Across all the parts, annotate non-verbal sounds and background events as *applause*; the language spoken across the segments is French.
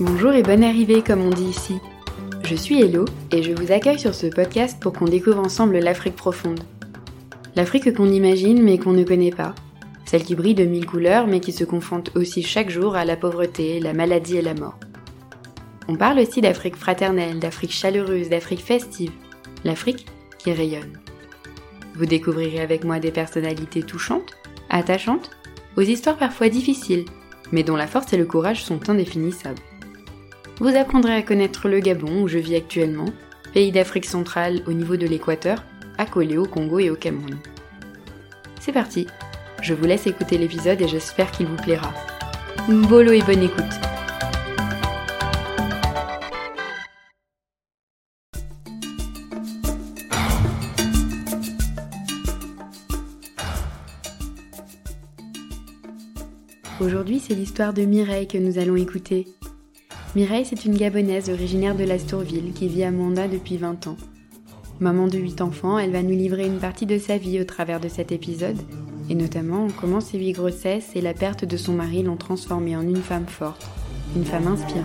Bonjour et bonne arrivée comme on dit ici. Je suis Hello et je vous accueille sur ce podcast pour qu'on découvre ensemble l'Afrique profonde. L'Afrique qu'on imagine mais qu'on ne connaît pas. Celle qui brille de mille couleurs mais qui se confronte aussi chaque jour à la pauvreté, la maladie et la mort. On parle aussi d'Afrique fraternelle, d'Afrique chaleureuse, d'Afrique festive. L'Afrique qui rayonne. Vous découvrirez avec moi des personnalités touchantes, attachantes, aux histoires parfois difficiles, mais dont la force et le courage sont indéfinissables. Vous apprendrez à connaître le Gabon où je vis actuellement, pays d'Afrique centrale au niveau de l'équateur, accolé au Congo et au Cameroun. C'est parti, je vous laisse écouter l'épisode et j'espère qu'il vous plaira. Mbolo et bonne écoute Aujourd'hui, c'est l'histoire de Mireille que nous allons écouter. Mireille, c'est une Gabonaise originaire de l'Astourville qui vit à Manda depuis 20 ans. Maman de 8 enfants, elle va nous livrer une partie de sa vie au travers de cet épisode, et notamment comment ses 8 grossesses et la perte de son mari l'ont transformée en une femme forte, une femme inspirante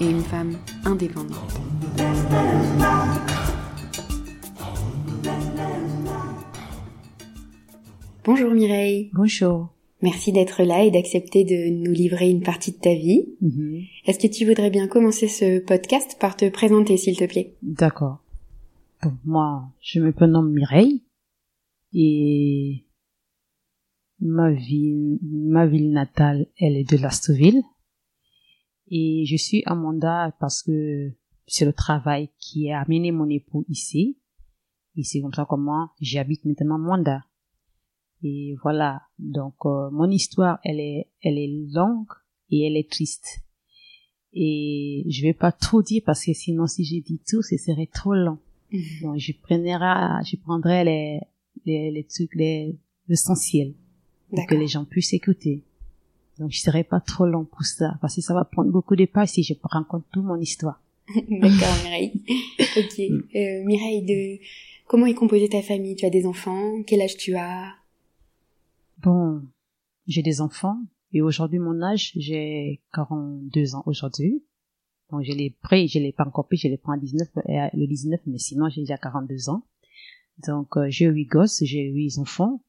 et une femme indépendante. Bonjour Mireille. Bonjour. Merci d'être là et d'accepter de nous livrer une partie de ta vie. Mhm. Est-ce que tu voudrais bien commencer ce podcast par te présenter, s'il te plaît? D'accord. Bon, moi, je me prénomme Mireille et ma ville, ma ville natale, elle est de Lastoville et je suis à Manda parce que c'est le travail qui a amené mon époux ici et c'est comme ça que moi j'habite maintenant à Manda. Et voilà, donc euh, mon histoire, elle est, elle est longue et elle est triste. Et je vais pas trop dire parce que sinon si je dis tout, ce serait trop long. Donc je prendrai, je prendrai les, les, les trucs, les, l'essentiel pour que les gens puissent écouter. Donc je serai pas trop long pour ça parce que ça va prendre beaucoup de pages si je raconte toute mon histoire. *laughs* D'accord, Mireille. ok. Euh, Mireille, de... comment est composée ta famille? Tu as des enfants? Quel âge tu as? Bon, j'ai des enfants et aujourd'hui mon âge, j'ai 42 ans aujourd'hui. Donc je l'ai pris, je l'ai pas encore pris, je l'ai pris en 19, euh, le 19, mais sinon j'ai déjà 42 ans. Donc euh, j'ai huit gosses, j'ai huit enfants.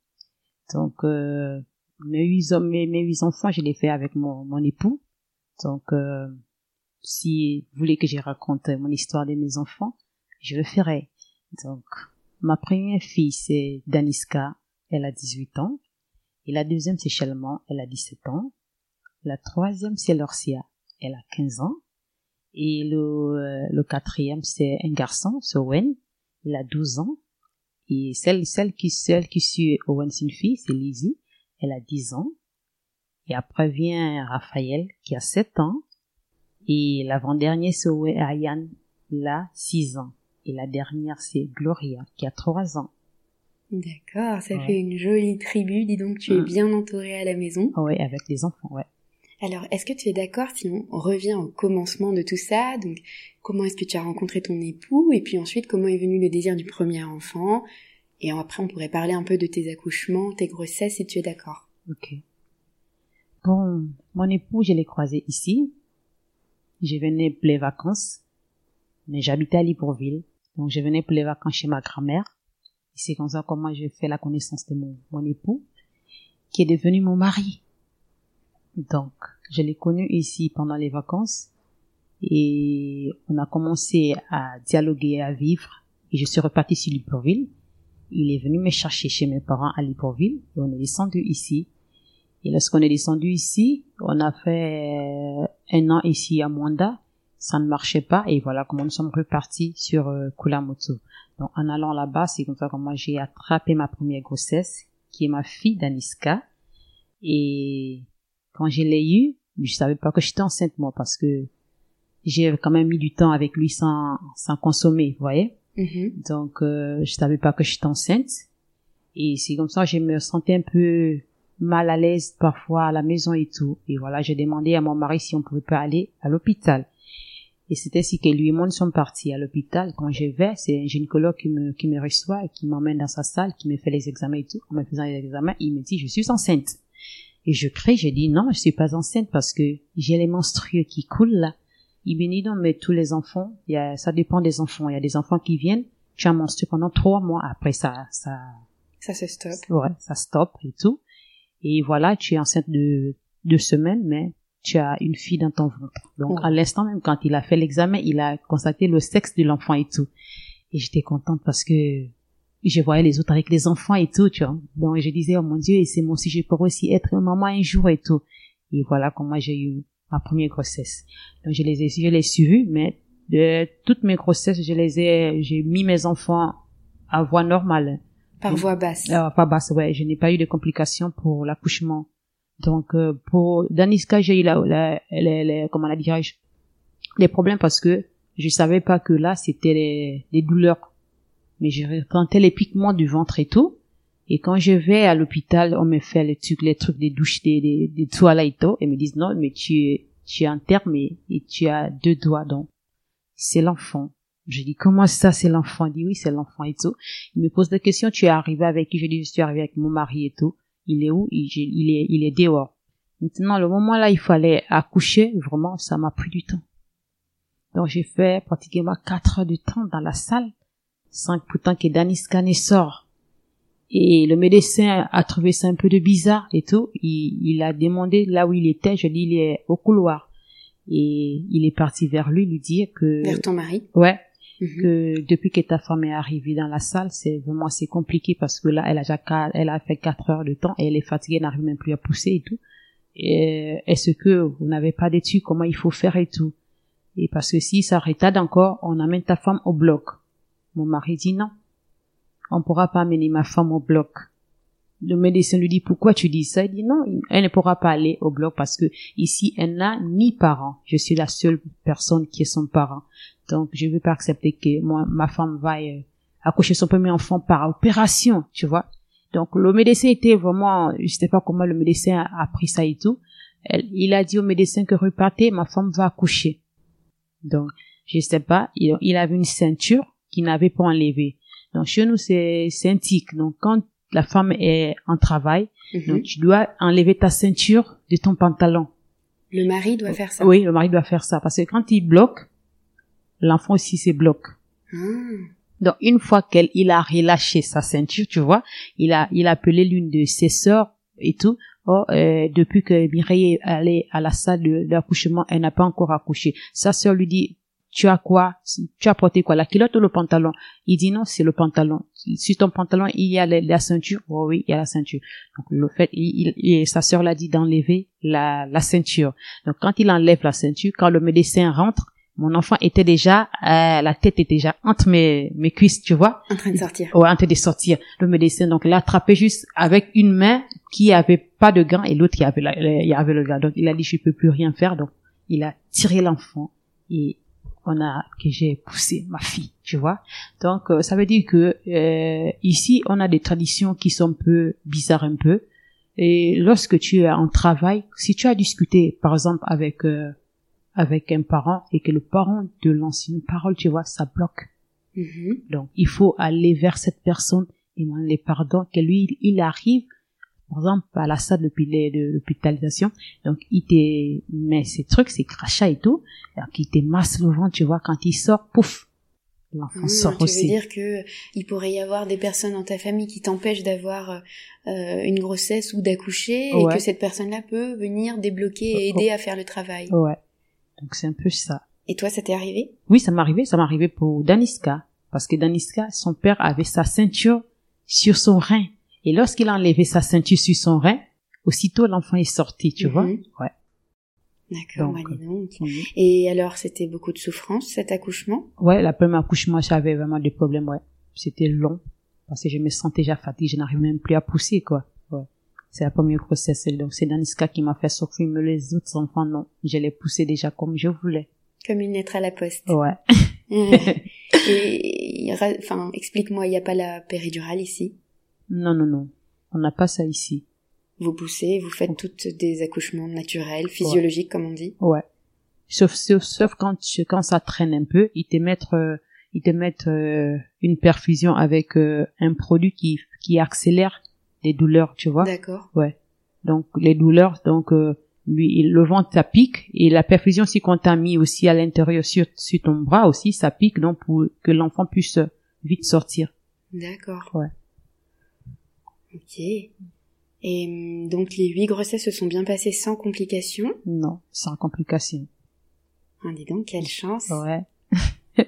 Donc euh, mes huit hommes, mes, huit enfants, je les fais avec mon, mon époux. Donc euh, si vous voulez que je raconte mon histoire de mes enfants, je le ferai. Donc ma première fille c'est Daniska, elle a 18 ans. Et la deuxième, c'est Chalman, elle a 17 ans. La troisième, c'est Lorcia, elle a 15 ans. Et le, euh, le quatrième, c'est un garçon, c'est Owen, il a 12 ans. Et celle, celle qui, celle qui suit Owen, c'est une fille, c'est Lizzie, elle a 10 ans. Et après vient Raphaël, qui a 7 ans. Et l'avant-dernier, c'est Ayan, il a 6 ans. Et la dernière, c'est Gloria, qui a 3 ans. D'accord, ça Ouais. fait une jolie tribu. Dis donc, tu es Mm. bien entourée à la maison. Ah ouais, avec les enfants, ouais. Alors, est-ce que tu es d'accord si on revient au commencement de tout ça? Donc, comment est-ce que tu as rencontré ton époux? Et puis ensuite, comment est venu le désir du premier enfant? Et après, on pourrait parler un peu de tes accouchements, tes grossesses, si tu es d'accord. Ok. Bon, mon époux, je l'ai croisé ici. Je venais pour les vacances, mais j'habitais à Libreville. Donc, je venais pour les vacances chez ma grand-mère. C'est comme ça moi, j'ai fait la connaissance de mon, mon époux, qui est devenu mon mari. Donc, je l'ai connu ici pendant les vacances. Et on a commencé à dialoguer à vivre. Et je suis repartie sur Libreville. Il est venu me chercher chez mes parents à Libreville. Et on est descendu ici. Et lorsqu'on est descendu ici, on a fait euh, un an ici à Mwanda. Ça ne marchait pas et voilà comment nous sommes repartis sur euh, Kulamoto. Donc en allant là-bas, c'est comme ça que moi j'ai attrapé ma première grossesse, qui est ma fille Daniska. Et quand je l'ai eue, je savais pas que j'étais enceinte moi parce que j'ai quand même mis du temps avec lui sans, sans consommer, vous voyez. Mhm. Donc, euh, je savais pas que j'étais enceinte. Et c'est comme ça que je me sentais un peu mal à l'aise parfois à la maison et tout. Et voilà, j'ai demandé à mon mari si on pouvait pas aller à l'hôpital. Et c'est ainsi que lui et moi nous sommes partis à l'hôpital. Quand je vais, c'est un gynécologue qui me, qui me reçoit et qui m'emmène dans sa salle, qui me fait les examens et tout. En me faisant les examens, il me dit, je suis enceinte. Et je crie, je dis, non, je suis pas enceinte parce que j'ai les menstrueux qui coulent là. Il me dit non, mais tous les enfants, il y a, ça dépend des enfants. Il y a des enfants qui viennent, tu as menstrué pendant trois mois. Après ça, ça, Ça se stoppe. ouais, ça stoppe et tout. Et voilà, tu es enceinte de deux semaines, mais tu as une fille dans ton ventre. Donc, Ouais. à l'instant même, quand il a fait l'examen, il a constaté le sexe de l'enfant et tout. Et j'étais contente parce que je voyais les autres avec les enfants et tout, tu vois. Donc, je disais, oh mon Dieu, et c'est moi aussi, je pourrais aussi être maman un jour et tout. Et voilà comment j'ai eu ma première grossesse. Donc, je les ai, je l'ai suivi, mais de toutes mes grossesses, je les ai, j'ai mis mes enfants à voie normale. Par voie basse. Euh, pas basse, ouais. Je n'ai pas eu de complications pour l'accouchement. Donc, euh, pour Daniska, j'ai eu la, la, les, les- comment la dirais-je, des problèmes parce que je savais pas que là, c'était les, les douleurs. Mais je ressentais les piquements du ventre et tout. Et quand je vais à l'hôpital, on me fait les trucs, les trucs des douches, des, des, des toilettes et tout. Et me disent non, mais tu tu es en terme et, et tu as deux doigts. Donc, c'est l'enfant. Je dis, comment ça, c'est l'enfant? Dit, oui, c'est l'enfant et tout. Il me pose des questions, tu es arrivé avec qui? Je dis, je suis arrivé avec mon mari et tout. Il est où? Il, il est, il est dehors. Maintenant, le moment là, il fallait accoucher, vraiment, ça m'a pris du temps. Donc, j'ai fait pratiquement quatre heures de temps dans la salle, sans pourtant que Daniska ne sort. Et le médecin a trouvé ça un peu de bizarre et tout. Il, il a demandé là où il était. Je dis, il est au couloir. Et il est parti vers lui, lui dire que, Vers ton mari. ouais, Mhm. que depuis que ta femme est arrivée dans la salle, c'est vraiment assez compliqué parce que là, elle a déjà elle a fait quatre heures de temps et elle est fatiguée, n'arrive même plus à pousser et tout. Et, Est-ce que vous n'avez pas d'études comment il faut faire et tout? Et parce que si ça retarde encore, on amène ta femme au bloc. Mon mari dit non, on pourra pas amener ma femme au bloc. Le médecin lui dit pourquoi tu dis ça? Il dit non, elle ne pourra pas aller au bloc parce que ici elle n'a ni parents. Je suis la seule personne qui est son parent. Donc, je ne veux pas accepter que moi, ma femme va euh, accoucher son premier enfant par opération, tu vois. Donc, le médecin était vraiment, je sais pas comment le médecin a, a pris ça et tout. Elle- il a dit au médecin que repartez, ma femme va accoucher. Donc, je sais pas, il, il avait une ceinture qu'il n'avait pas enlevée. Donc, chez nous, c'est, c'est un tic. Donc, quand la femme est en travail, Mhm. donc tu dois enlever ta ceinture de ton pantalon. Le mari doit faire ça. Oui, le mari doit faire ça. Parce que quand il bloque, l'enfant aussi se bloque. Ah. Donc une fois qu'elle il a relâché sa ceinture, tu vois, il a il a appelé l'une de ses sœurs et tout. Oh, euh, depuis que Mireille est allée à la salle de- d'accouchement, elle n'a pas encore accouché. Sa sœur lui dit tu as quoi? Tu as porté quoi? La culotte ou le pantalon? Il dit non, c'est le pantalon. Sur ton pantalon, il y a la, la ceinture. Oh oui, il y a la ceinture. Donc le fait, il, il- et sa sœur l'a dit d'enlever la, la ceinture. Donc quand il enlève la ceinture, quand le médecin rentre, mon enfant était déjà, euh, la tête était déjà entre mes, mes cuisses, tu vois, En train de sortir. ouais, en train de sortir. Le médecin, donc, l'a attrapé juste avec une main qui avait pas de gants et l'autre qui avait, la, il avait le gant. Donc, il a dit, je peux plus rien faire. Donc, il a tiré l'enfant et on a, que j'ai poussé ma fille, tu vois. Donc, euh, ça veut dire que, euh, ici, on a des traditions qui sont un peu bizarres un peu. Et lorsque tu es en travail, si tu as discuté, par exemple, avec, euh, avec un parent et que le parent te lance une parole, tu vois, ça bloque. Mhm. Donc, il faut aller vers cette personne et demander pardon, que lui, il- arrive, par exemple, à la salle de l'hôpitalisation. Donc, il te met ces trucs, ces crachats et tout. Donc, il te masse le ventre, tu vois, quand il sort, pouf, l'enfant Ah, sort tu aussi. veux dire que il pourrait y avoir des personnes dans ta famille qui t'empêchent d'avoir euh, une grossesse ou d'accoucher et que cette personne-là peut venir débloquer et Oh, oh. aider à faire le travail. Ouais. Donc, c'est un peu ça. Et toi, ça t'est arrivé? Oui, ça m'arrivait, ça m'arrivait pour Daniska. Parce que Daniska, son père avait sa ceinture sur son rein. Et lorsqu'il a enlevé sa ceinture sur son rein, aussitôt l'enfant est sorti, tu Mhm. vois. Ouais. D'accord, Donc, dis donc. Oui. Et alors, c'était beaucoup de souffrance, cet accouchement? Ouais, la première accouchement, j'avais vraiment des problèmes, ouais. C'était long. Parce que je me sentais déjà fatiguée, je n'arrivais même plus à pousser, quoi. C'est la première grossesse, donc c'est Daniska qui m'a fait souffrir, mais les autres enfants, non. Je les poussais déjà comme je voulais. Comme une lettre à la poste. Ouais. *laughs* et, enfin, explique-moi, il n'y a pas la péridurale ici? Non, non, non. On n'a pas ça ici. Vous poussez, vous faites toutes des accouchements naturels, physiologiques, comme on dit? Ouais. Sauf, sauf, sauf quand, tu- quand ça traîne un peu, ils te mettent, euh, ils te mettent euh, une perfusion avec euh, un produit qui, qui accélère les douleurs, tu vois. D'accord. Ouais. Donc les douleurs, donc euh, lui, le ventre, ça pique, et la perfusion, si qu'on t'a mis aussi à l'intérieur sur, sur ton bras aussi, ça pique, donc pour que l'enfant puisse vite sortir. D'accord. Ouais. Ok. Et hum, donc les huit grossesses se sont bien passées sans complications? Non, sans complications. Ah, dis donc, quelle chance. Ouais. *laughs*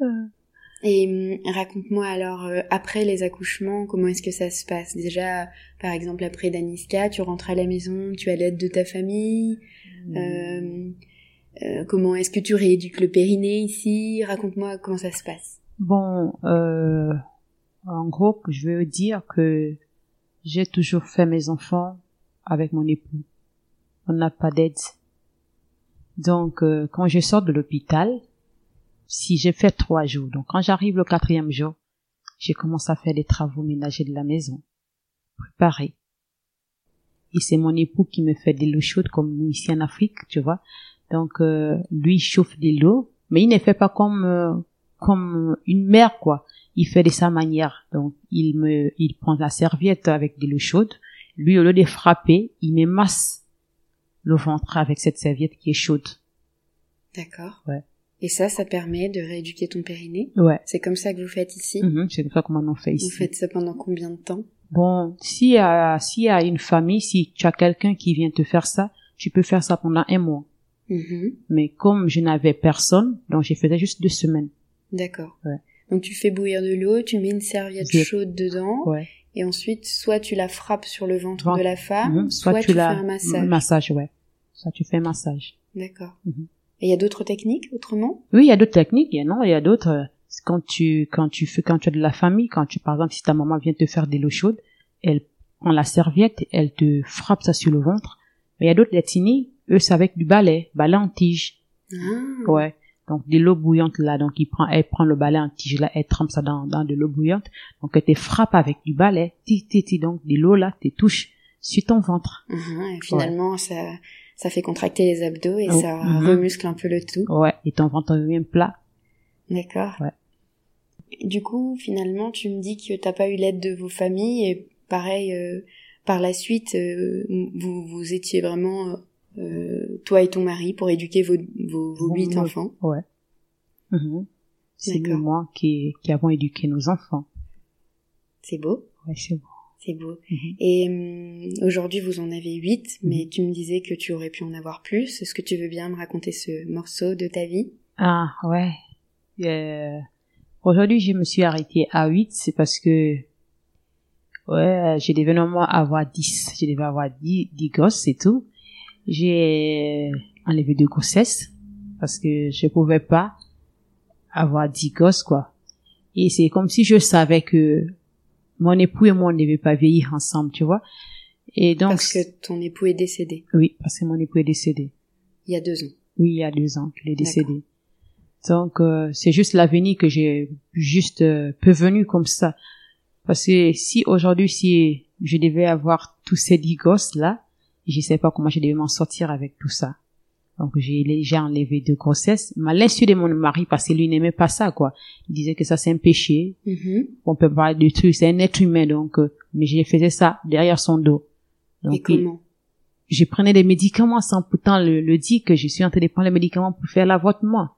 *laughs* Et hum, raconte-moi alors, euh, après les accouchements, comment est-ce que ça se passe? Déjà, par exemple, après Daniska, tu rentres à la maison, tu as l'aide de ta famille. Euh, euh, comment est-ce que tu rééduques le périnée ici? Raconte-moi comment ça se passe. Bon, euh, en gros, je veux dire que j'ai toujours fait mes enfants avec mon époux. On n'a pas d'aide. Donc, euh, quand je sors de l'hôpital, si j'ai fait trois jours, donc quand j'arrive le quatrième jour, j'ai commencé à faire des travaux ménagers de la maison, préparer. Et c'est mon époux qui me fait de l'eau chaude comme nous ici en Afrique, tu vois. Donc euh, lui il chauffe de l'eau, mais il ne fait pas comme euh, comme une mère quoi. Il fait de sa manière. Donc il me il prend la serviette avec de l'eau chaude. Lui au lieu de frapper, il me masse le ventre avec cette serviette qui est chaude. D'accord. Ouais. Et ça, ça permet de rééduquer ton périnée Ouais. C'est comme ça que vous faites ici Mhm, c'est comme ça comment on fait ici. Vous faites ça pendant combien de temps? Bon, s'il y a, s'il y a une famille, si tu as quelqu'un qui vient te faire ça, tu peux faire ça pendant un mois. Mhm. Mais comme je n'avais personne, donc j'ai faisais juste deux semaines. D'accord. Ouais. Donc tu fais bouillir de l'eau, tu mets une serviette Je- chaude dedans, Ouais. et ensuite soit tu la frappes sur le ventre de la femme, Mhm. soit, tu, fais un massage. Massage, ouais. Soit tu fais un massage. D'accord. Mhm. Et il y a d'autres techniques autrement? Oui, il y a d'autres techniques, il y a non, il y a d'autres. euh, Quand tu, quand tu fais, quand tu as de la famille, quand tu, par exemple, si ta maman vient te faire de l'eau chaude, elle prend la serviette, elle te frappe ça sur le ventre. Mais il y a d'autres ethnies, eux, c'est avec du balai, balai en tige. ah. Ouais. Donc, de l'eau bouillante là, donc il prend, elle prend le balai en tige là, elle trempe ça dans, dans de l'eau bouillante. Donc, elle te frappe avec du balai, ti, ti, ti, donc de l'eau là, te touche sur ton ventre. Mhm, et finalement, ça, ça fait contracter les abdos et Oh, ça remuscle un peu le tout. Ouais. Et ton ventre devient plat. D'accord. Ouais. Du coup, finalement, tu me dis que t'as pas eu l'aide de vos familles et pareil, euh, par la suite, euh, vous, vous étiez vraiment euh, toi et ton mari pour éduquer vos, vos, huit enfants. Ouais. Mhm. C'est moi, qui, qui avons éduqué nos enfants. C'est beau, Ouais, c'est bon. C'est beau. Mhm. Et hum, aujourd'hui, vous en avez huit, Mhm. mais tu me disais que tu aurais pu en avoir plus. Est-ce que tu veux bien me raconter ce morceau de ta vie? Ah, ouais. Euh, aujourd'hui, je me suis arrêtée à 8, c'est parce que, ouais, j'ai devais normalement avoir 10. Je devais avoir 10, 10 gosses, c'est tout. J'ai enlevé deux grossesses parce que je pouvais pas avoir 10 gosses, quoi. Et c'est comme si je savais que mon époux et moi, on ne devait pas vieillir ensemble, tu vois. Et donc, Parce que ton époux est décédé oui, parce que mon époux est décédé. il y a deux ans. Oui, il y a deux ans qu'il est décédé. Donc euh, c'est juste l'avenir que j'ai juste euh, venu comme ça. Parce que si aujourd'hui si je devais avoir tous ces dix gosses là, je sais pas comment je devais m'en sortir avec tout ça. Donc j'ai déjà enlevé deux grossesses, l'insu de mon mari parce que lui n'aimait pas ça quoi. Il disait que ça c'est un péché, Mhm. on peut pas du tout, c'est un être humain donc. euh, mais je faisais ça derrière son dos. Donc, Et comment je prenais des médicaments sans pourtant le, le dire que je suis en train de prendre les médicaments pour faire l'avortement.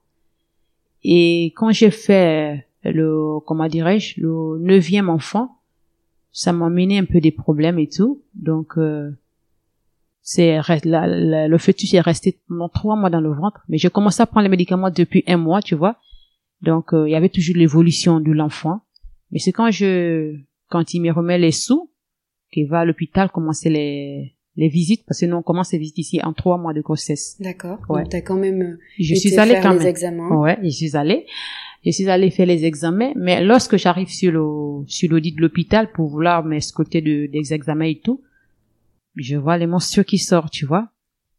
Et quand j'ai fait le, comment dirais-je, le neuvième enfant, ça m'a mené un peu des problèmes et tout. Donc, euh, c'est re- la- la- le fœtus est resté pendant trois mois dans le ventre. Mais j'ai commencé à prendre les médicaments depuis un mois, tu vois. Donc, euh, il y avait toujours l'évolution de l'enfant. Mais c'est quand je, quand il me remet les sous, qu'il va à l'hôpital commencer les, les visites, parce que nous, on commence les visites ici en trois mois de grossesse. D'accord. Ouais. Donc t'as quand même euh, Je été suis allée faire quand les même. examens. Ouais, je suis allée. Je suis allée faire les examens, mais lorsque j'arrive sur le, sur l'audit de l'hôpital pour vouloir m'escorter de, des examens et tout, je vois les monstrueux qui sortent, tu vois.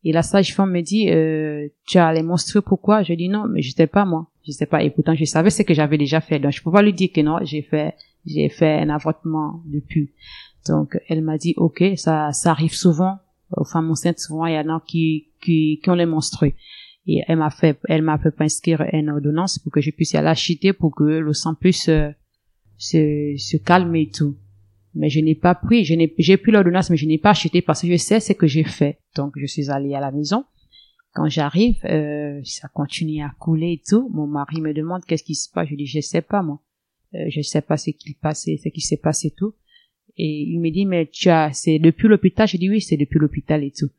Et la sage-femme me dit, euh, tu as les monstrueux, pourquoi? Je dis non, mais je sais pas, moi. Je sais pas. Et pourtant, je savais ce que j'avais déjà fait. Donc, je peux pas lui dire que non, j'ai fait, j'ai fait un avortement depuis. Donc, elle m'a dit, ok, ça, ça arrive souvent aux femmes enceintes. Souvent, il y en a qui, qui, qui ont les monstrueux. Et elle m'a fait, elle m'a fait prescrire une ordonnance pour que je puisse y aller acheter pour que le sang puisse euh, se, se calmer et tout. Mais je n'ai pas pris, je n'ai, j'ai pris l'ordonnance, mais je n'ai pas acheté parce que je sais ce que j'ai fait. Donc, je suis allée à la maison. Quand j'arrive, euh, ça continue à couler et tout. Mon mari me demande qu'est-ce qui se passe? Je dis, je sais pas, moi. Euh, je sais pas ce qu'il passait, ce qui s'est passé et tout. Et il me dit, mais tu as, c'est depuis l'hôpital? Je dis, oui, c'est depuis l'hôpital et tout.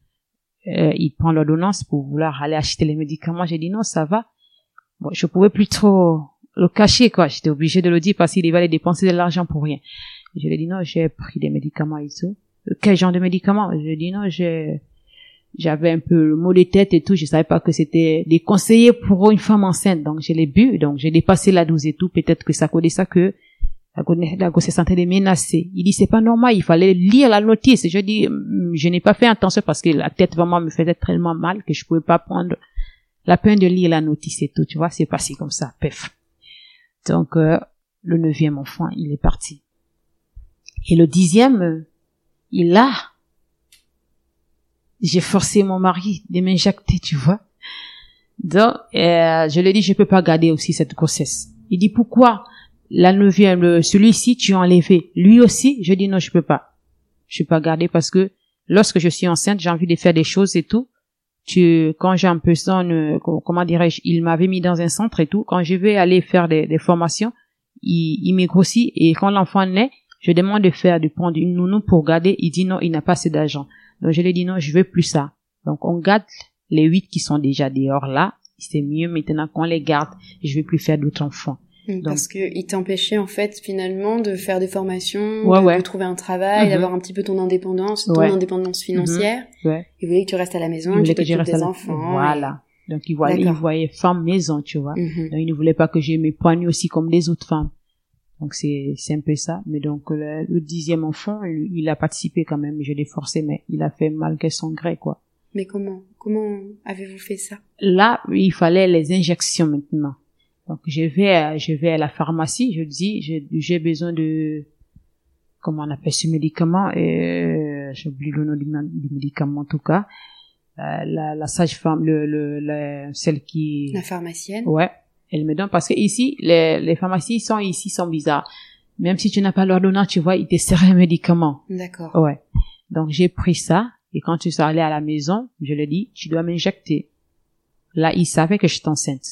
Euh, il prend l'ordonnance pour vouloir aller acheter les médicaments. J'ai dit, non, ça va. Bon, je pouvais plus trop le cacher, quoi. J'étais obligée de le dire parce qu'il va aller dépenser de l'argent pour rien. Je lui ai dit, non, j'ai pris des médicaments et tout. Euh, Quel genre de médicaments? Je lui ai dit, non, j'ai, j'avais un peu le mot de tête et tout. Je savais pas que c'était des conseillers pour une femme enceinte. Donc, je l'ai bu. Donc, j'ai dépassé la dose et tout. Peut-être que ça connaît ça que la grossesse la grossesse est menacée. Il dit, c'est pas normal. Il fallait lire la notice. Je dis, hum, je n'ai pas fait attention parce que la tête vraiment me faisait tellement mal que je pouvais pas prendre la peine de lire la notice et tout. Tu vois, c'est passé comme ça. Pef. Donc, euh, le neuvième enfant, il est parti. Et le dixième, euh, il a. J'ai forcé mon mari de m'injecter, tu vois. Donc, euh, je lui ai dit, je peux pas garder aussi cette grossesse. Il dit, pourquoi la neuvième, celui-ci, tu as enlevé? Lui aussi, je dis, non, je peux pas. Je peux pas garder parce que lorsque je suis enceinte, j'ai envie de faire des choses et tout. Tu, quand j'ai un personne, euh, co- comment dirais-je, il m'avait mis dans un centre et tout. Quand je vais aller faire des, des formations, il, il me grossit et quand l'enfant naît, je demande de faire, de prendre une nounou pour garder. Il dit non, il n'a pas assez d'argent. Donc je lui ai dit non, je veux plus ça. Donc on garde les huit qui sont déjà dehors là. C'est mieux maintenant qu'on les garde. Je veux plus faire d'autres enfants. Mm, Parce que il t'empêchait en fait finalement de faire des formations, Ouais, de, ouais. de trouver un travail, Mhm. d'avoir un petit peu ton indépendance, ton Ouais. indépendance financière. Ouais. Il voulait que tu restes à la maison, Il que tu t'occupes des la- enfants. Voilà. Donc il voyait, il voyait femme maison, tu vois. Mhm. Donc il ne voulait pas que je m'époigne aussi comme les autres femmes. Donc c'est c'est un peu ça. Mais donc le, le dixième enfant, il, il a participé quand même. Je l'ai forcé, mais il a fait malgré son gré, quoi. Mais comment Comment avez-vous fait ça? Là, il fallait les injections maintenant. Donc je vais, à- je vais à la pharmacie. Je dis, j'ai besoin de comment on appelle ce médicament? Et j'oublie le nom du, du médicament en tout cas. Euh, la, la sage-femme, le, le, la- celle qui La pharmacienne? Ouais, elle me donne parce que ici, les, les pharmacies sont ici sont bizarres. Même si tu n'as pas l'ordonnance, tu vois, ils te serrent un médicament. D'accord. Ouais. Donc j'ai pris ça et quand tu suis allé à la maison, je lui ai dit, tu dois m'injecter. Là, il savait que je suis enceinte.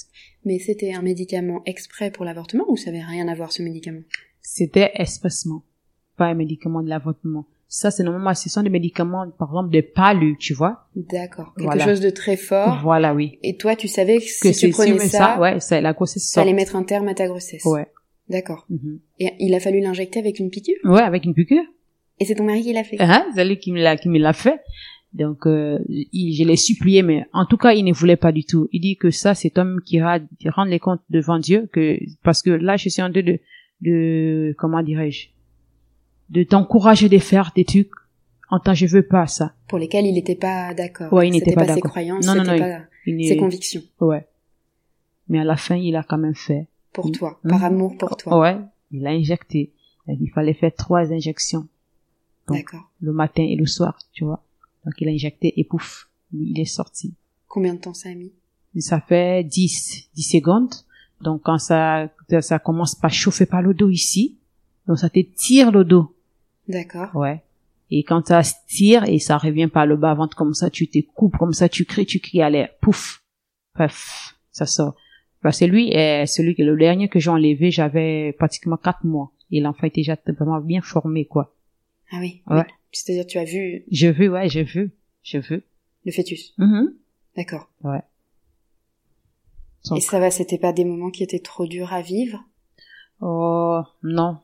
Mais c'était un médicament exprès pour l'avortement ou ça avait rien à voir ce médicament? C'était espacement, pas un médicament de l'avortement. Ça, c'est normalement, ce sont des médicaments, par exemple, de palu, tu vois. D'accord. Quelque Voilà. chose de très fort. Voilà, oui. Et toi, tu savais que, Que si tu prenais si ça, ça, ouais, c'est la grossesse ça allait mettre un terme à ta grossesse. Ouais. D'accord. Mhm. Et il a fallu l'injecter avec une piqûre? Ouais, avec une piqûre. Et c'est ton mari qui l'a fait? Hein, c'est lui qui me l'a qui me l'a fait. Donc euh, il- je l'ai supplié, mais en tout cas il ne voulait pas du tout. Il dit que ça c'est homme qui ra- qui rend les comptes devant Dieu, que parce que là je suis en train de de comment dirais-je, de t'encourager de faire des trucs. En tant je veux pas ça. Pour lesquels il n'était pas d'accord. Ouais, il n'était pas pas, ses d'accord. croyances, Non, non, non, pas Il ses convictions. Ouais. Mais à la fin il a quand même fait. Pour toi, Mm. par amour pour toi. Ouais. Il a injecté. Il fallait faire trois injections. D'accord. le matin et le soir, tu vois. Donc il a injecté et pouf, il est sorti. Combien de temps ça a mis? Ça fait 10, 10 secondes. Donc quand ça, ça, commence par chauffer par le dos ici, donc ça te tire le dos. D'accord. Ouais. Et quand ça se tire et ça revient par le bas ventre comme ça, tu te coupes comme ça, tu cries, tu cries à l'air. Pouf. Paf. Ça sort. Parce que lui, est celui que le dernier que j'ai enlevé, j'avais pratiquement 4 mois. Et l'enfant était déjà vraiment bien formé, quoi. Ah oui. Ouais. C'est-à-dire tu as vu Je veux, ouais, je veux. Je veux. le fœtus. Mhm. D'accord. Ouais. Et ça va, c'était pas des moments qui étaient trop durs à vivre? Oh, non.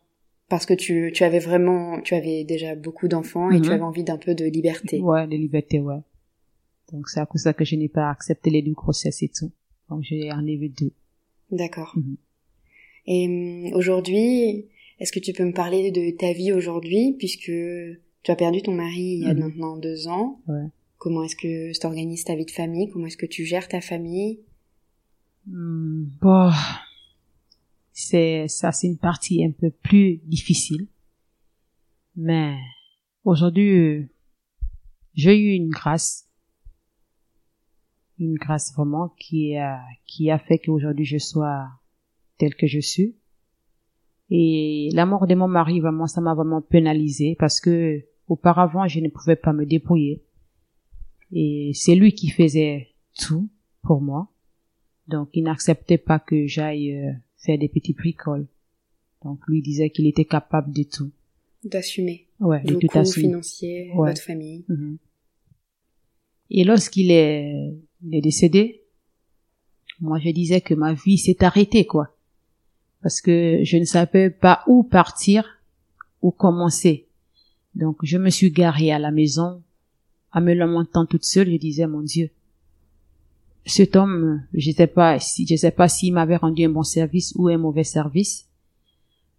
Parce que tu, tu avais vraiment, tu avais déjà beaucoup d'enfants et tu Mhm. avais envie d'un peu de liberté. Ouais, de liberté, ouais. Donc c'est à cause de ça que je n'ai pas accepté les deux grossesses et tout. Donc j'ai enlevé deux. D'accord. Mhm. Et hum, aujourd'hui, est-ce que tu peux me parler de ta vie aujourd'hui puisque tu as perdu ton mari il y a Mhm. maintenant deux ans Ouais. Comment est-ce que tu organises ta vie de famille Comment est-ce que tu gères ta famille? Hmm, bon, c'est ça, c'est une partie un peu plus difficile. Mais aujourd'hui, euh, j'ai eu une grâce, une grâce vraiment qui a qui a fait qu'aujourd'hui je sois tel que je suis. Et la mort de mon mari, vraiment, ça m'a vraiment pénalisé parce que auparavant, je ne pouvais pas me débrouiller. Et c'est lui qui faisait tout pour moi. Donc, il n'acceptait pas que j'aille euh, faire des petits bricoles. Donc, lui disait qu'il était capable de tout. D'assumer. Ouais, de tout assumer. financiers, Ouais. votre famille. Mhm. Et lorsqu'il est, il est décédé, moi je disais que ma vie s'est arrêtée, quoi. Parce que je ne savais pas où partir, où commencer. Donc je me suis garée à la maison, à me lamentant toute seule, je disais, mon Dieu, cet homme, je sais pas si, je sais pas s'il m'avait rendu un bon service ou un mauvais service.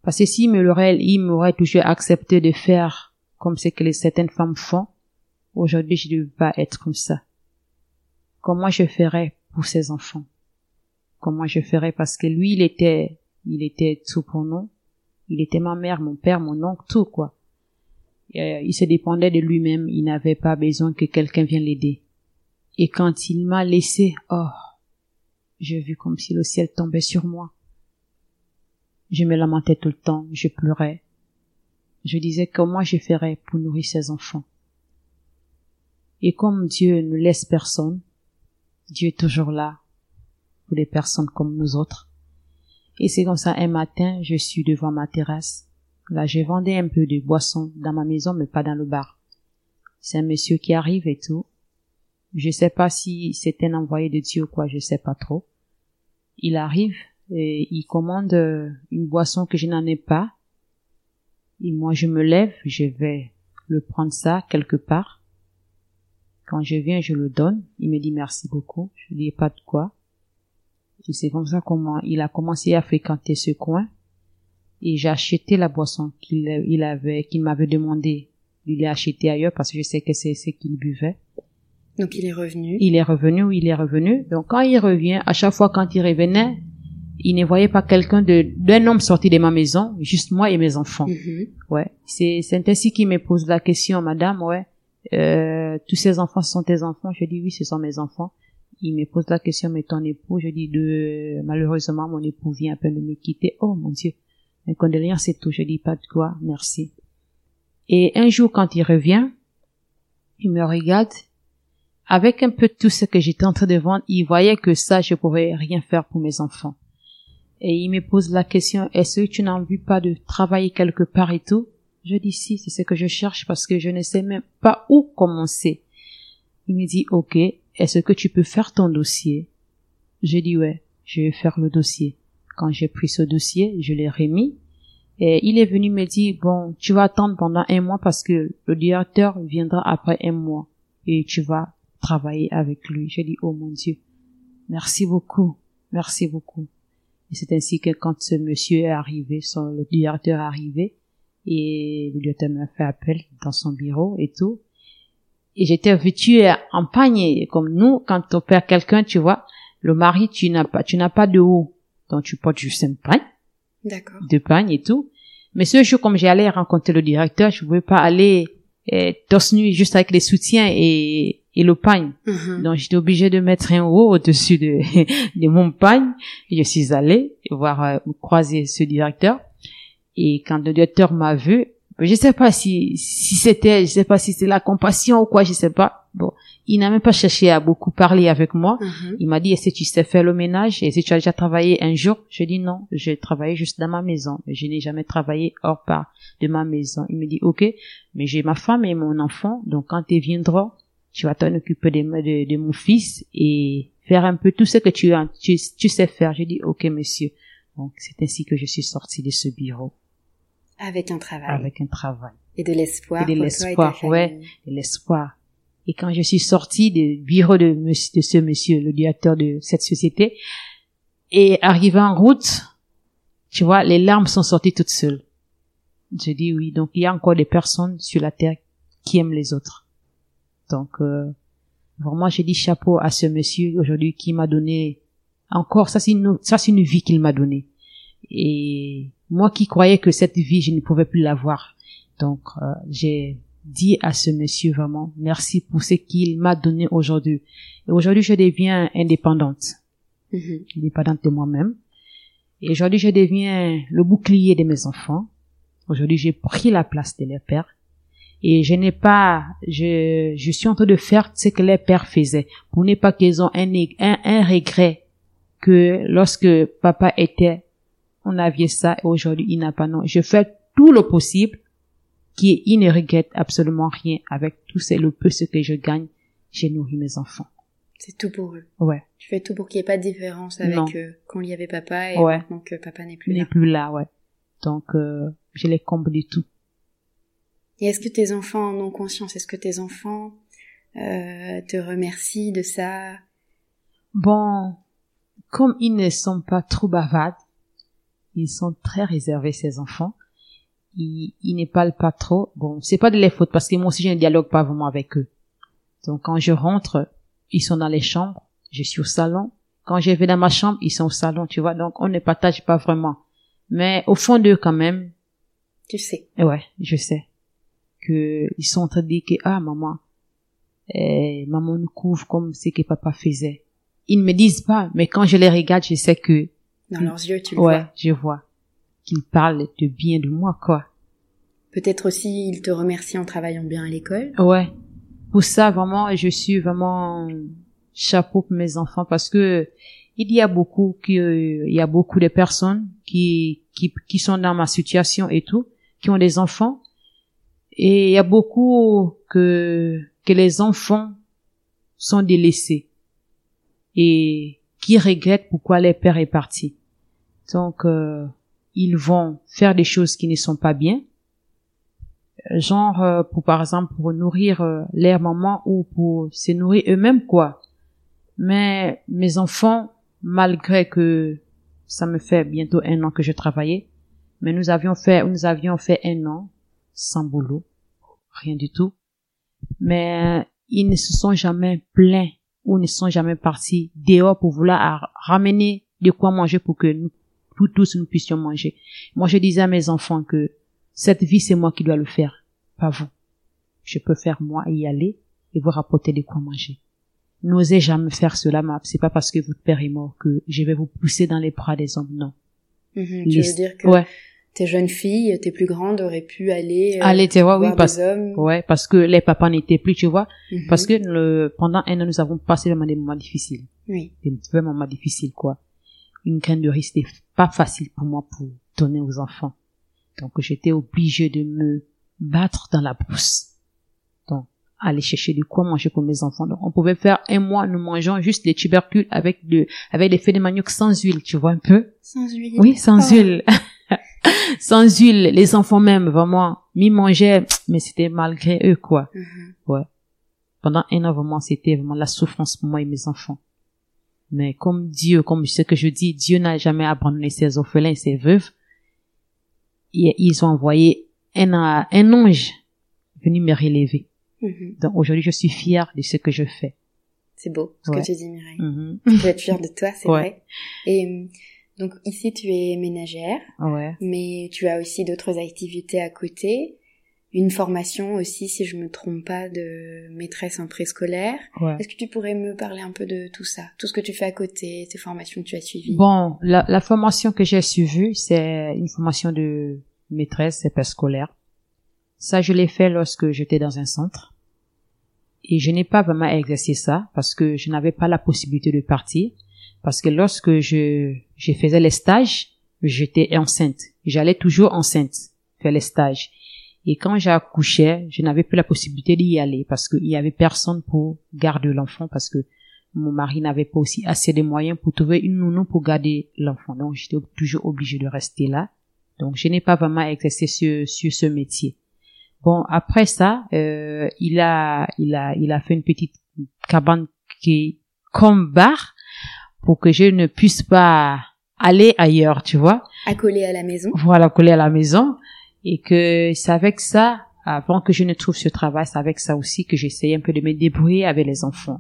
Parce que s'il me l'aurait, il m'aurait toujours accepté de faire comme ce que les, certaines femmes font, Aujourd'hui, je ne veux pas être comme ça. Comment je ferais pour ces enfants? Comment je ferais? Parce que lui, il était, il était tout pour nous. Il était ma mère, mon père, mon oncle, tout quoi. Euh, il se dépendait de lui-même. Il n'avait pas besoin que quelqu'un vienne l'aider. Et quand il m'a laissé, oh, j'ai vu comme si le ciel tombait sur moi. Je me lamentais tout le temps, je pleurais. Je disais comment je ferais pour nourrir ces enfants. Et comme Dieu ne laisse personne, Dieu est toujours là pour des personnes comme nous autres. Et c'est comme ça, un matin, je suis devant ma terrasse. Là, je vendais un peu de boissons dans ma maison, mais pas dans le bar. C'est un monsieur qui arrive et tout. Je sais pas si c'est un envoyé de Dieu ou quoi, je sais pas trop. Il arrive et il commande euh, une boisson que je n'en ai pas. Et moi, je me lève, je vais le prendre ça quelque part. Quand je viens, je le donne. Il me dit merci beaucoup. Je dis pas de quoi. Et c'est comme ça comment il a commencé à fréquenter ce coin. Et j'ai acheté la boisson qu'il il avait, qu'il m'avait demandé. Il l'a acheté ailleurs parce que je sais que c'est ce qu'il buvait. Donc il est revenu. Il est revenu, oui, il est revenu. Donc quand il revient, à chaque fois quand il revenait, il ne voyait pas quelqu'un de, d'un homme sorti de ma maison, juste moi et mes enfants. Mhm. Ouais. C'est, c'est ainsi qu'il me pose la question, madame, ouais. Euh, tous ces enfants sont tes enfants? Je dis oui, ce sont mes enfants. Il me pose la question, mais ton époux? Je dis de, malheureusement, mon époux vient à peine de me quitter. Oh, mon Dieu. Mes condoléances, c'est tout. Je dis pas de quoi, merci. Et un jour, quand il revient, il me regarde. Avec un peu tout ce que j'étais en train de vendre, il voyait que ça, je pouvais rien faire pour mes enfants. Et il me pose la question, est-ce que tu n'as envie pas de travailler quelque part et tout? Je dis si, c'est ce que je cherche parce que je ne sais même pas où commencer. Il me dit, ok, est-ce que tu peux faire ton dossier? Je dis ouais, je vais faire le dossier. Quand j'ai pris ce dossier, je l'ai remis. Et il est venu me dire, bon, tu vas attendre pendant un mois parce que le directeur viendra après un mois et tu vas travailler avec lui. Je dis, oh mon Dieu, merci beaucoup, merci beaucoup. Et c'est ainsi que quand ce monsieur est arrivé, son, le directeur est arrivé, et le directeur m'a fait appel dans son bureau et tout. Et j'étais vêtue en panier, comme nous, quand on perd quelqu'un, tu vois, le mari, tu n'as pas, tu n'as pas de haut, donc tu portes juste un pagne, D'accord. de pagne et tout. Mais ce jour, comme j'allais rencontrer le directeur, je pouvais pas aller eh, torse nu juste avec les soutiens et, et le pagne. Mhm. Donc j'étais obligée de mettre un haut au-dessus de, *laughs* de mon pagne. Et je suis allée voir euh, croiser ce directeur. Et quand le directeur m'a vu, je sais pas si si c'était, je sais pas si c'est la compassion ou quoi, je sais pas. Bon, il n'a même pas cherché à beaucoup parler avec moi. Mhm. Il m'a dit, est-ce que tu sais faire le ménage? Est-ce que tu as déjà travaillé un jour? Je dis non, j'ai travaillé juste dans ma maison. Je n'ai jamais travaillé hors part de ma maison. Il me dit, ok, mais j'ai ma femme et mon enfant, donc quand ils viendront, tu vas t'en occuper de, de, de mon fils et faire un peu tout ce que tu, as, tu, tu sais faire. J'ai dit, ok, monsieur. Donc, c'est ainsi que je suis sortie de ce bureau Avec un travail. avec un travail Et de l'espoir. Et de l'espoir, ouais. et l'espoir. Et quand je suis sortie du bureau de, de ce monsieur, le directeur de cette société, et arrivé en route, tu vois, les larmes sont sorties toutes seules. Je dis oui, donc il y a encore des personnes sur la terre qui aiment les autres. Donc, euh, vraiment, j'ai dit chapeau à ce monsieur aujourd'hui qui m'a donné encore, ça c'est une, ça c'est une vie qu'il m'a donnée. Et moi qui croyais que cette vie, je ne pouvais plus l'avoir. Donc, euh, j'ai dit à ce monsieur vraiment merci pour ce qu'il m'a donné aujourd'hui. Et aujourd'hui, je deviens indépendante, Mhm. indépendante de moi-même. Et aujourd'hui, je deviens le bouclier de mes enfants. Aujourd'hui, j'ai pris la place de leur père. Et je n'ai pas, je, je suis en train de faire ce que les pères faisaient pour ne pas qu'ils ont un, un, un regret que lorsque papa était, on avait ça et aujourd'hui il n'a pas non. Je fais tout le possible qui il ne regrette absolument rien avec tout ce, le peu ce que je gagne. J'ai nourri mes enfants. C'est tout pour eux. Ouais. Tu fais tout pour qu'il n'y ait pas de différence avec Non. eux quand il y avait papa et Ouais. maintenant que papa n'est plus Il n'est là. plus là, ouais. Donc, euh, je les comble du tout. Et est-ce que tes enfants en ont conscience? Est-ce que tes enfants euh, te remercient de ça? Bon, comme ils ne sont pas trop bavards, ils sont très réservés, ces enfants. Ils, ils ne parlent pas trop. Bon, c'est pas de leur faute parce que moi aussi je ne dialogue pas vraiment avec eux. Donc quand je rentre, ils sont dans les chambres, je suis au salon. Quand je vais dans ma chambre, ils sont au salon, tu vois. Donc on ne partage pas vraiment. Mais au fond d'eux quand même, Tu sais. et ouais, je sais que ils sont en train de dire que ah maman, eh, maman nous couvre comme ce que papa faisait. Ils ne me disent pas, mais quand je les regarde, je sais que Dans leurs yeux, tu le ouais, vois. je vois qu'ils parlent de bien de moi quoi. Peut-être aussi ils te remercient en travaillant bien à l'école. Ouais. Pour ça vraiment, je suis vraiment chapeau pour mes enfants parce que il y a beaucoup qui euh, il y a beaucoup de personnes qui qui qui sont dans ma situation et tout, qui ont des enfants et il y a beaucoup que que les enfants sont délaissés et qui regrettent pourquoi leur père est parti. Donc euh, ils vont faire des choses qui ne sont pas bien genre euh, pour par exemple pour nourrir euh, leur maman ou pour se nourrir eux-mêmes quoi. Mais mes enfants, malgré que ça me fait bientôt un an que je travaillais, mais nous avions fait nous avions fait un an sans boulot, rien du tout. Mais ils ne se sont jamais plaints ou ne sont jamais partis dehors pour vouloir ramener de quoi manger pour que nous tous nous puissions manger. Moi je disais à mes enfants que cette vie, c'est moi qui dois le faire, pas vous. Je peux faire moi et y aller et vous rapporter de quoi manger. N'osez jamais faire cela, ma. C'est pas parce que votre père est mort que je vais vous pousser dans les bras des hommes, non. Mhm. Tu Les- veux dire que Ouais, tes jeunes filles, tes plus grandes, auraient pu aller euh, allez, tu vois, oui, parce, des hommes. ouais, parce que les papas n'étaient plus, tu vois, Mhm. parce que le, pendant un an, nous avons passé vraiment des moments difficiles. Oui. Des vrais moments difficiles, quoi. Une graine de riz, c'était pas facile pour moi pour donner aux enfants. Donc, j'étais obligée de me battre dans la brousse. Donc, aller chercher de quoi manger pour mes enfants. Donc, on pouvait faire un mois, nous mangeons juste des tubercules avec de, avec des feuilles de manioc sans huile, tu vois un peu? Sans huile. Oui, sans Oh. huile. *laughs* sans huile. Les enfants même, vraiment, m'y mangeaient, mais c'était malgré eux, quoi. Mhm. Pendant un an, vraiment, c'était vraiment la souffrance pour moi et mes enfants. Mais comme Dieu, comme ce que je dis, Dieu n'a jamais abandonné ses orphelins et ses veuves. Et ils ont envoyé un, un ange venu me relever. Mhm. Donc aujourd'hui, je suis fière de ce que je fais. C'est beau ce Ouais. que tu dis, Mireille. Mhm. Je peux être fière de toi, c'est Ouais. vrai. Et donc ici, tu es ménagère, Ouais. mais tu as aussi d'autres activités à côté. Une formation aussi, si je me trompe pas, de maîtresse en préscolaire. Ouais. Est-ce que tu pourrais me parler un peu de tout ça? Tout ce que tu fais à côté, tes formations que tu as suivies? Bon, la, la formation que j'ai suivie, c'est une formation de maîtresse et scolaire. Ça, je l'ai fait lorsque j'étais dans un centre. Et je n'ai pas vraiment exercé ça parce que je n'avais pas la possibilité de partir. Parce que lorsque je, je faisais les stages, j'étais enceinte. J'allais toujours enceinte faire les stages. Et quand j'accouchais, je n'avais plus la possibilité d'y aller parce qu'il y avait personne pour garder l'enfant parce que mon mari n'avait pas aussi assez de moyens pour trouver une nounou pour garder l'enfant. Donc, j'étais toujours obligée de rester là. Donc, je n'ai pas vraiment exercé sur, sur ce métier. Bon, après ça, euh, il a, il a, il a fait une petite cabane qui est comme bar pour que je ne puisse pas aller ailleurs, tu vois. Accolée à la maison Voilà, coller à la maison. Et que c'est avec ça, avant que je ne trouve ce travail, c'est avec ça aussi que j'essayais un peu de me débrouiller avec les enfants.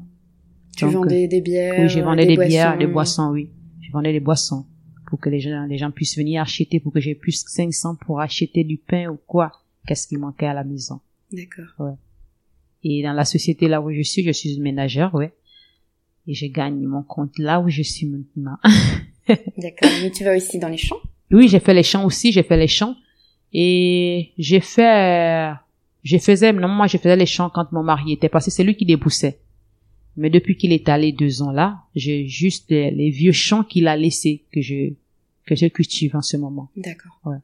Tu Donc, vendais des bières oui, je vendais des, des, bières, des boissons, oui. Je vendais des boissons pour que les gens, les gens puissent venir acheter, pour que j'ai plus 500 pour acheter du pain ou quoi. Qu'est-ce qui manquait à la maison. D'accord. Et dans la société là où je suis, je suis une ménagère, ouais. Et je gagne mon compte là où je suis maintenant. *laughs* D'accord. Mais tu vas aussi dans les champs? Oui, j'ai fait les champs aussi, j'ai fait les champs. Et j'ai fait, je faisais, non, moi, je faisais les champs quand mon mari était passé, c'est lui qui déboussait. Mais depuis qu'il est allé deux ans là, j'ai juste les, vieux champs qu'il a laissés que je, que je cultive en ce moment. D'accord. Ouais.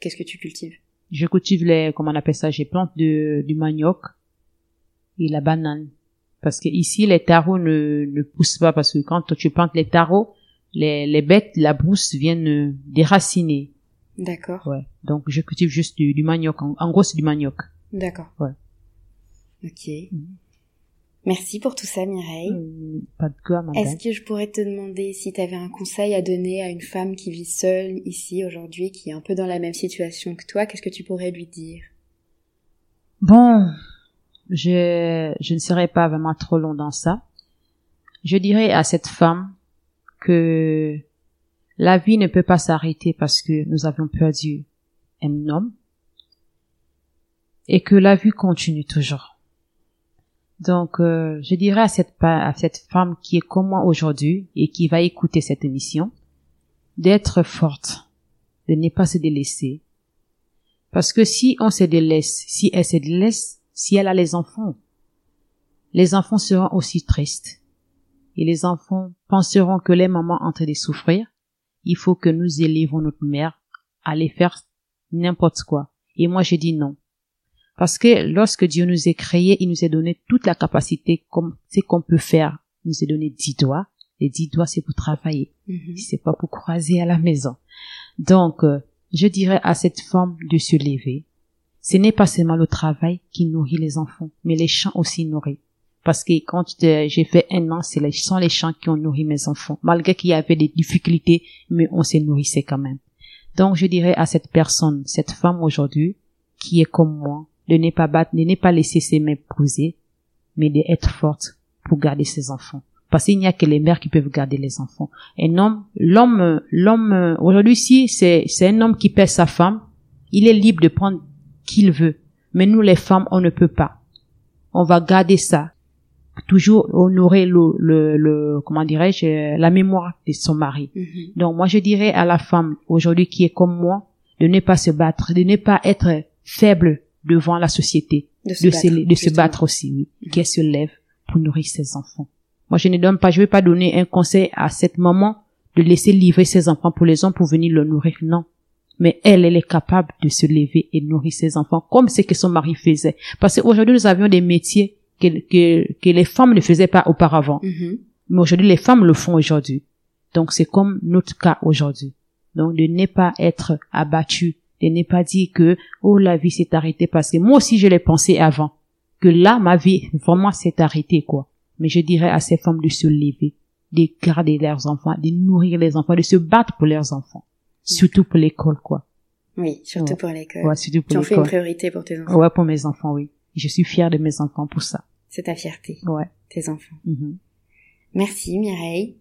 Qu'est-ce que tu cultives? Je cultive les, comment on appelle ça, j'ai plante de, du manioc et la banane. Parce que ici, les tarots ne, ne poussent pas parce que quand tu plantes les tarots, les, les bêtes, la brousse viennent déraciner. D'accord. Ouais. Donc, je cultive juste du, du manioc. En, gros, c'est du manioc. D'accord. Ouais. Ok. Mhm. Merci pour tout ça, Mireille. Euh, pas de quoi, madame. Est-ce que je pourrais te demander si tu avais un conseil à donner à une femme qui vit seule ici aujourd'hui, qui est un peu dans la même situation que toi Qu'est-ce que tu pourrais lui dire? Bon, je, je ne serai pas vraiment trop long dans ça. Je dirais à cette femme que la vie ne peut pas s'arrêter parce que nous avons perdu un homme et que la vie continue toujours. Donc, euh, je dirais à cette, à cette femme qui est comme moi aujourd'hui et qui va écouter cette émission, d'être forte, de ne pas se délaisser. Parce que si on se délaisse, si elle se délaisse, si elle a les enfants, les enfants seront aussi tristes. Et les enfants penseront que les mamans en train de souffrir. Il faut que nous élevons notre mère à les faire n'importe quoi. Et moi, je dis non. Parce que lorsque Dieu nous a créés, il nous a donné toute la capacité comme c'est qu'on peut faire. Il nous a donné dix doigts. Les dix doigts, c'est pour travailler. Mm C'est pas pour croiser à la maison. Donc, euh, je dirais à cette femme de se lever. Ce n'est pas seulement le travail qui nourrit les enfants, mais les champs aussi nourrissent. Parce que quand j'ai fait un an, les, sont les champs qui ont nourri mes enfants. Malgré qu'il y avait des difficultés, mais on se nourrissait quand même. Donc, je dirais à cette personne, cette femme aujourd'hui, qui est comme moi, de ne pas battre, de ne pas laisser ses mains poser, mais d'être forte pour garder ses enfants. Parce qu'il n'y a que les mères qui peuvent garder les enfants. Un homme, l'homme, l'homme, aujourd'hui, si c'est, c'est un homme qui pèse sa femme, il est libre de prendre qu'il veut. Mais nous, les femmes, on ne peut pas. On va garder ça. Toujours honorer le, le, le comment dirais-je, la mémoire de son mari. Mm-hmm. Donc, moi, je dirais à la femme, aujourd'hui, qui est comme moi, de ne pas se battre, de ne pas être faible devant la société, de se, battre, de se battre aussi, oui, mm-hmm. qu'elle se lève pour nourrir ses enfants. Moi, je ne donne pas, je vais pas donner un conseil à cette maman de laisser livrer ses enfants pour les hommes pour venir le nourrir. Non. Mais elle, elle est capable de se lever et nourrir ses enfants comme ce que son mari faisait. Parce qu'aujourd'hui, nous avions des métiers que, que, que les femmes ne faisaient pas auparavant. Mm-hmm. Mais aujourd'hui, les femmes le font aujourd'hui. Donc, c'est comme notre cas aujourd'hui. Donc, de ne pas être abattu de ne pas dire que, oh, la vie s'est arrêtée parce que moi aussi je l'ai pensé avant. Que là, ma vie, vraiment s'est arrêtée, quoi. Mais je dirais à ces femmes de se lever, de garder leurs enfants, de nourrir les enfants, de se battre pour leurs enfants. Surtout pour l'école, quoi. Oui, surtout pour l'école. Ouais, surtout pour Tu en fais une priorité pour tes enfants. Ouais, pour mes enfants, oui. Je suis fière de mes enfants pour ça. C'est ta fierté. Ouais. Tes enfants. Mm-hmm. Merci Mireille.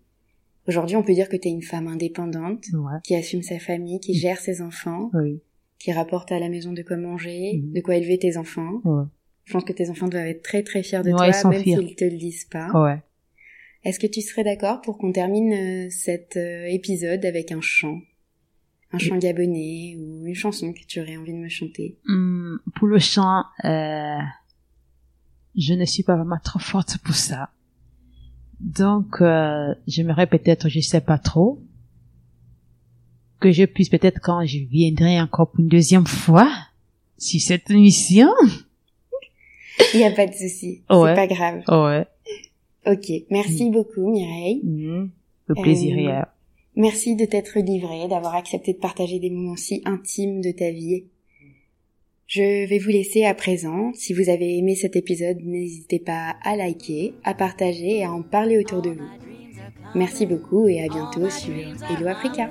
Aujourd'hui, on peut dire que tu es une femme indépendante, qui assume sa famille, qui gère ses enfants, oui qui rapporte à la maison de quoi manger, mhm. de quoi élever tes enfants. Ouais. Je pense que tes enfants doivent être très très fiers de toi, même s'ils te le disent pas. Ouais. Est-ce que tu serais d'accord pour qu'on termine euh, cet euh, épisode avec un chant? Un chant gabonais ou une chanson que tu aurais envie de me chanter hum, Pour le chant, euh, je ne suis pas vraiment trop forte pour ça. Donc, euh, j'aimerais peut-être, je sais pas trop, que je puisse peut-être quand je viendrai encore pour une deuxième fois si cette émission. *laughs* Il n'y a pas de souci. C'est pas grave. Ouais. Ok. Merci beaucoup, Mireille. Mm. Le plaisir est euh, Merci de t'être livré, d'avoir accepté de partager des moments si intimes de ta vie. Je vais vous laisser à présent. Si vous avez aimé cet épisode, n'hésitez pas à liker, à partager et à en parler autour de vous. Merci beaucoup et à bientôt sur Hello Africa.